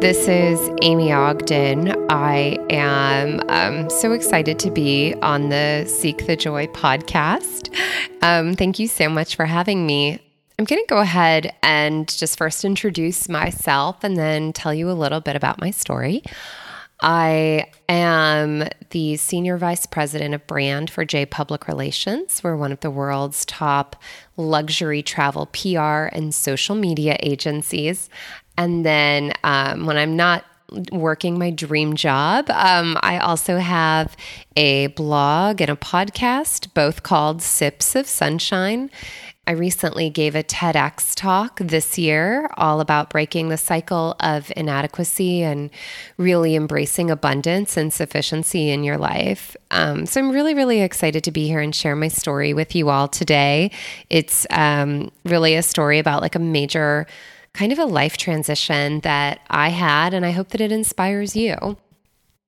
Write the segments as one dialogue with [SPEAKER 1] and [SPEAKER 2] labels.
[SPEAKER 1] This is Amy Ogden. I am um, so excited to be on the Seek the Joy podcast. Um, thank you so much for having me. I'm going to go ahead and just first introduce myself and then tell you a little bit about my story. I am the Senior Vice President of Brand for J Public Relations. We're one of the world's top luxury travel PR and social media agencies. And then um, when I'm not working my dream job. Um, I also have a blog and a podcast, both called Sips of Sunshine. I recently gave a TEDx talk this year all about breaking the cycle of inadequacy and really embracing abundance and sufficiency in your life. Um, so I'm really, really excited to be here and share my story with you all today. It's um, really a story about like a major kind of a life transition that I had, and I hope that it inspires you.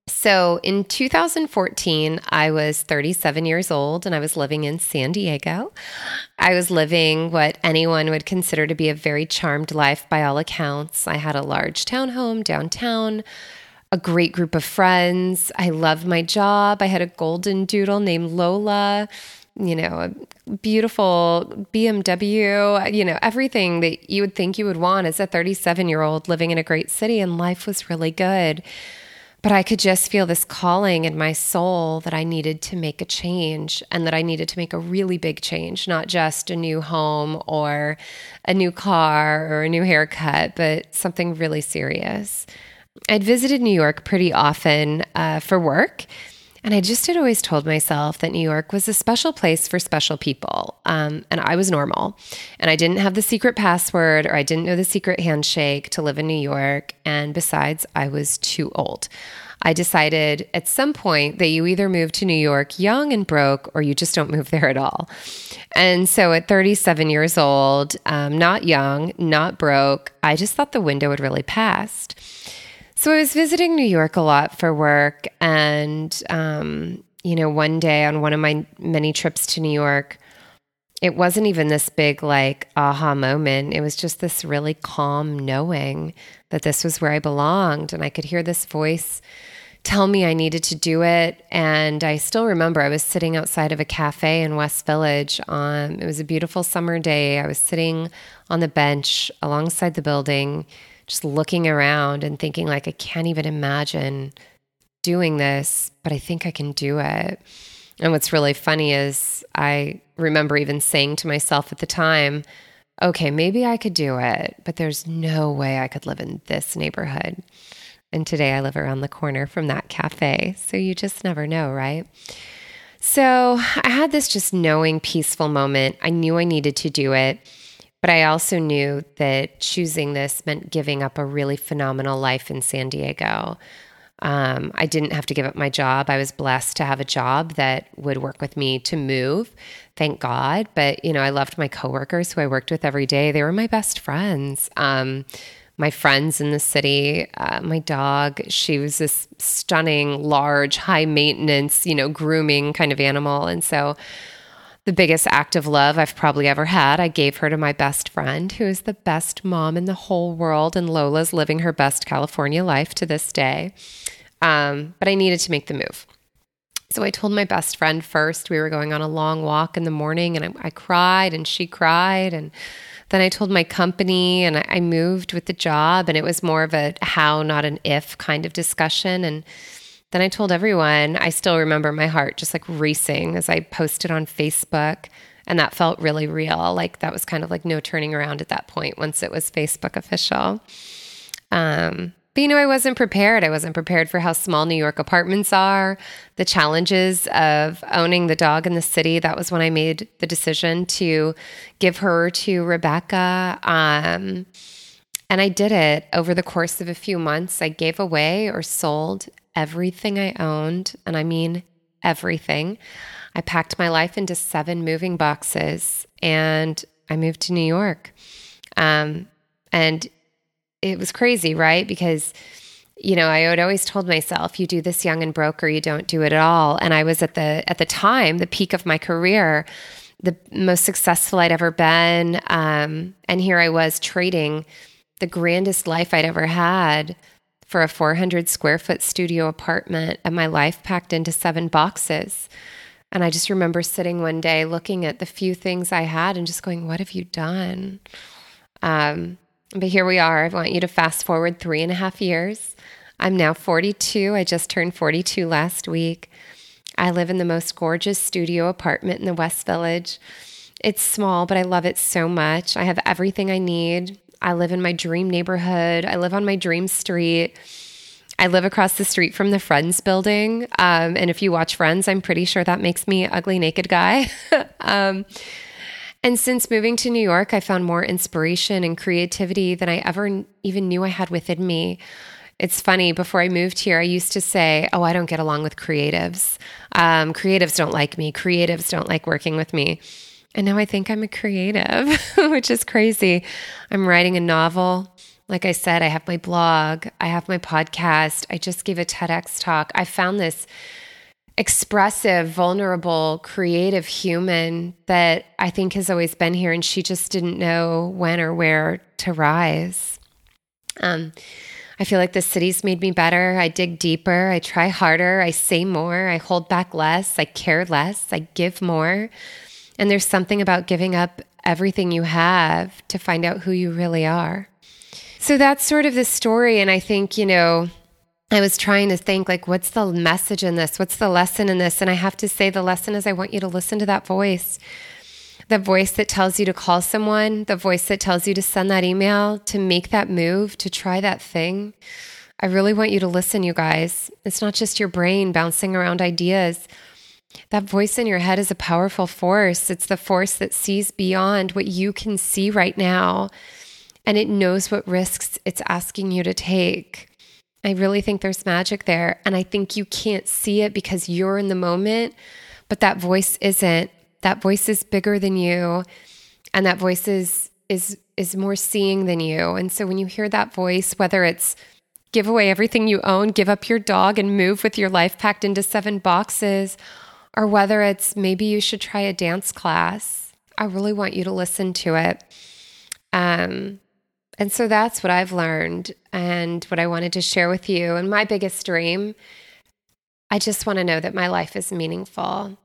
[SPEAKER 1] So in 2014, I was 37 years old and I was living in San Diego. I was living what anyone would consider to be a very charmed life by all accounts. I had a large townhome downtown, a great group of friends. I loved my job. I had a golden doodle named Lola, you know, a beautiful BMW, you know, everything that you would think you would want as a 37 year old living in a great city, and life was really good. But I could just feel this calling in my soul that I needed to make a change and that I needed to make a really big change, not just a new home or a new car or a new haircut, but something really serious. I'd visited New York pretty often uh, for work. And I just had always told myself that New York was a special place for special people. Um, and I was normal. And I didn't have the secret password or I didn't know the secret handshake to live in New York. And besides, I was too old. I decided at some point that you either move to New York young and broke or you just don't move there at all. And so at 37 years old, um, not young, not broke, I just thought the window had really passed. So I was visiting New York a lot for work. And, um, you know, one day on one of my many trips to New York, it wasn't even this big, like, aha moment. It was just this really calm knowing that this was where I belonged. And I could hear this voice tell me I needed to do it. And I still remember I was sitting outside of a cafe in West Village. On, it was a beautiful summer day. I was sitting on the bench alongside the building just looking around and thinking like I can't even imagine doing this, but I think I can do it. And what's really funny is I remember even saying to myself at the time, okay, maybe I could do it, but there's no way I could live in this neighborhood. And today I live around the corner from that cafe. So you just never know, right? So I had this just knowing peaceful moment. I knew I needed to do it. But I also knew that choosing this meant giving up a really phenomenal life in San Diego. Um, I didn't have to give up my job. I was blessed to have a job that would work with me to move. Thank God. But, you know, I loved my coworkers who I worked with every day. They were my best friends. Um, my friends in the city, uh, my dog, she was this stunning, large, high maintenance, you know, grooming kind of animal. And so the biggest act of love I've probably ever had. I gave her to my best friend, who is the best mom in the whole world, and Lola's living her best California life to this day. Um, but I needed to make the move. So I told my best friend first. We were going on a long walk in the morning, and I, I cried, and she cried, and then I told my company, and I, I moved with the job, and it was more of a how, not an if kind of discussion, and then I told everyone, I still remember my heart just like racing as I posted on Facebook. And that felt really real. Like that was kind of like no turning around at that point once it was Facebook official. Um, but you know, I wasn't prepared. I wasn't prepared for how small New York apartments are, the challenges of owning the dog in the city. That was when I made the decision to give her to Rebecca. Um, and I did it over the course of a few months. I gave away or sold everything I owned, and I mean everything. I packed my life into seven moving boxes and I moved to New York. Um, and it was crazy, right? Because, you know, I had always told myself, you do this young and broke or you don't do it at all. And I was at the, at the time, the peak of my career, the most successful I'd ever been. Um, and here I was trading the grandest life I'd ever had for a 400 square foot studio apartment and my life packed into seven boxes. And I just remember sitting one day looking at the few things I had and just going, What have you done? Um, but here we are. I want you to fast forward three and a half years. I'm now 42. I just turned 42 last week. I live in the most gorgeous studio apartment in the West Village. It's small, but I love it so much. I have everything I need. I live in my dream neighborhood. I live on my dream street. I live across the street from the Friends building. Um, and if you watch Friends, I'm pretty sure that makes me ugly naked guy. um, and since moving to New York, I found more inspiration and creativity than I ever even knew I had within me. It's funny, before I moved here, I used to say, Oh, I don't get along with creatives. Um, creatives don't like me. Creatives don't like working with me. And now I think I'm a creative, which is crazy. I'm writing a novel. Like I said, I have my blog, I have my podcast. I just gave a TEDx talk. I found this expressive, vulnerable, creative human that I think has always been here, and she just didn't know when or where to rise. Um, I feel like the city's made me better. I dig deeper. I try harder. I say more. I hold back less. I care less. I give more. And there's something about giving up everything you have to find out who you really are. So that's sort of the story. And I think, you know, I was trying to think, like, what's the message in this? What's the lesson in this? And I have to say, the lesson is I want you to listen to that voice the voice that tells you to call someone, the voice that tells you to send that email, to make that move, to try that thing. I really want you to listen, you guys. It's not just your brain bouncing around ideas. That voice in your head is a powerful force. It's the force that sees beyond what you can see right now, and it knows what risks it's asking you to take. I really think there's magic there. And I think you can't see it because you're in the moment, but that voice isn't that voice is bigger than you and that voice is is is more seeing than you and so when you hear that voice whether it's give away everything you own give up your dog and move with your life packed into seven boxes or whether it's maybe you should try a dance class. I really want you to listen to it. Um and so that's what i've learned and what i wanted to share with you. And my biggest dream i just want to know that my life is meaningful.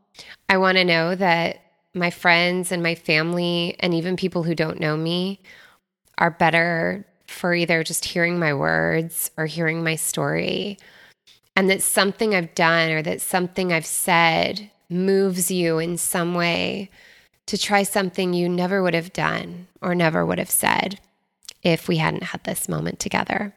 [SPEAKER 1] I want to know that my friends and my family, and even people who don't know me, are better for either just hearing my words or hearing my story. And that something I've done or that something I've said moves you in some way to try something you never would have done or never would have said if we hadn't had this moment together.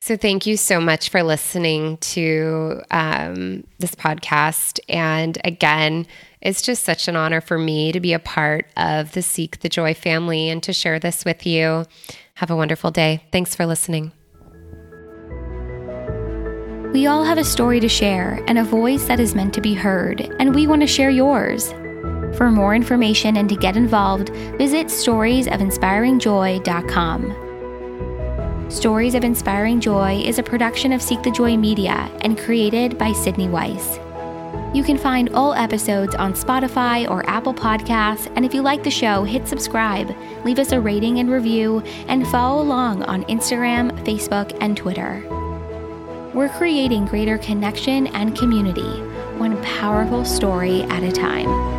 [SPEAKER 1] So, thank you so much for listening to um, this podcast. And again, it's just such an honor for me to be a part of the Seek the Joy family and to share this with you. Have a wonderful day. Thanks for listening.
[SPEAKER 2] We all have a story to share and a voice that is meant to be heard, and we want to share yours. For more information and to get involved, visit storiesofinspiringjoy.com. Stories of Inspiring Joy is a production of Seek the Joy Media and created by Sydney Weiss. You can find all episodes on Spotify or Apple Podcasts, and if you like the show, hit subscribe, leave us a rating and review, and follow along on Instagram, Facebook, and Twitter. We're creating greater connection and community, one powerful story at a time.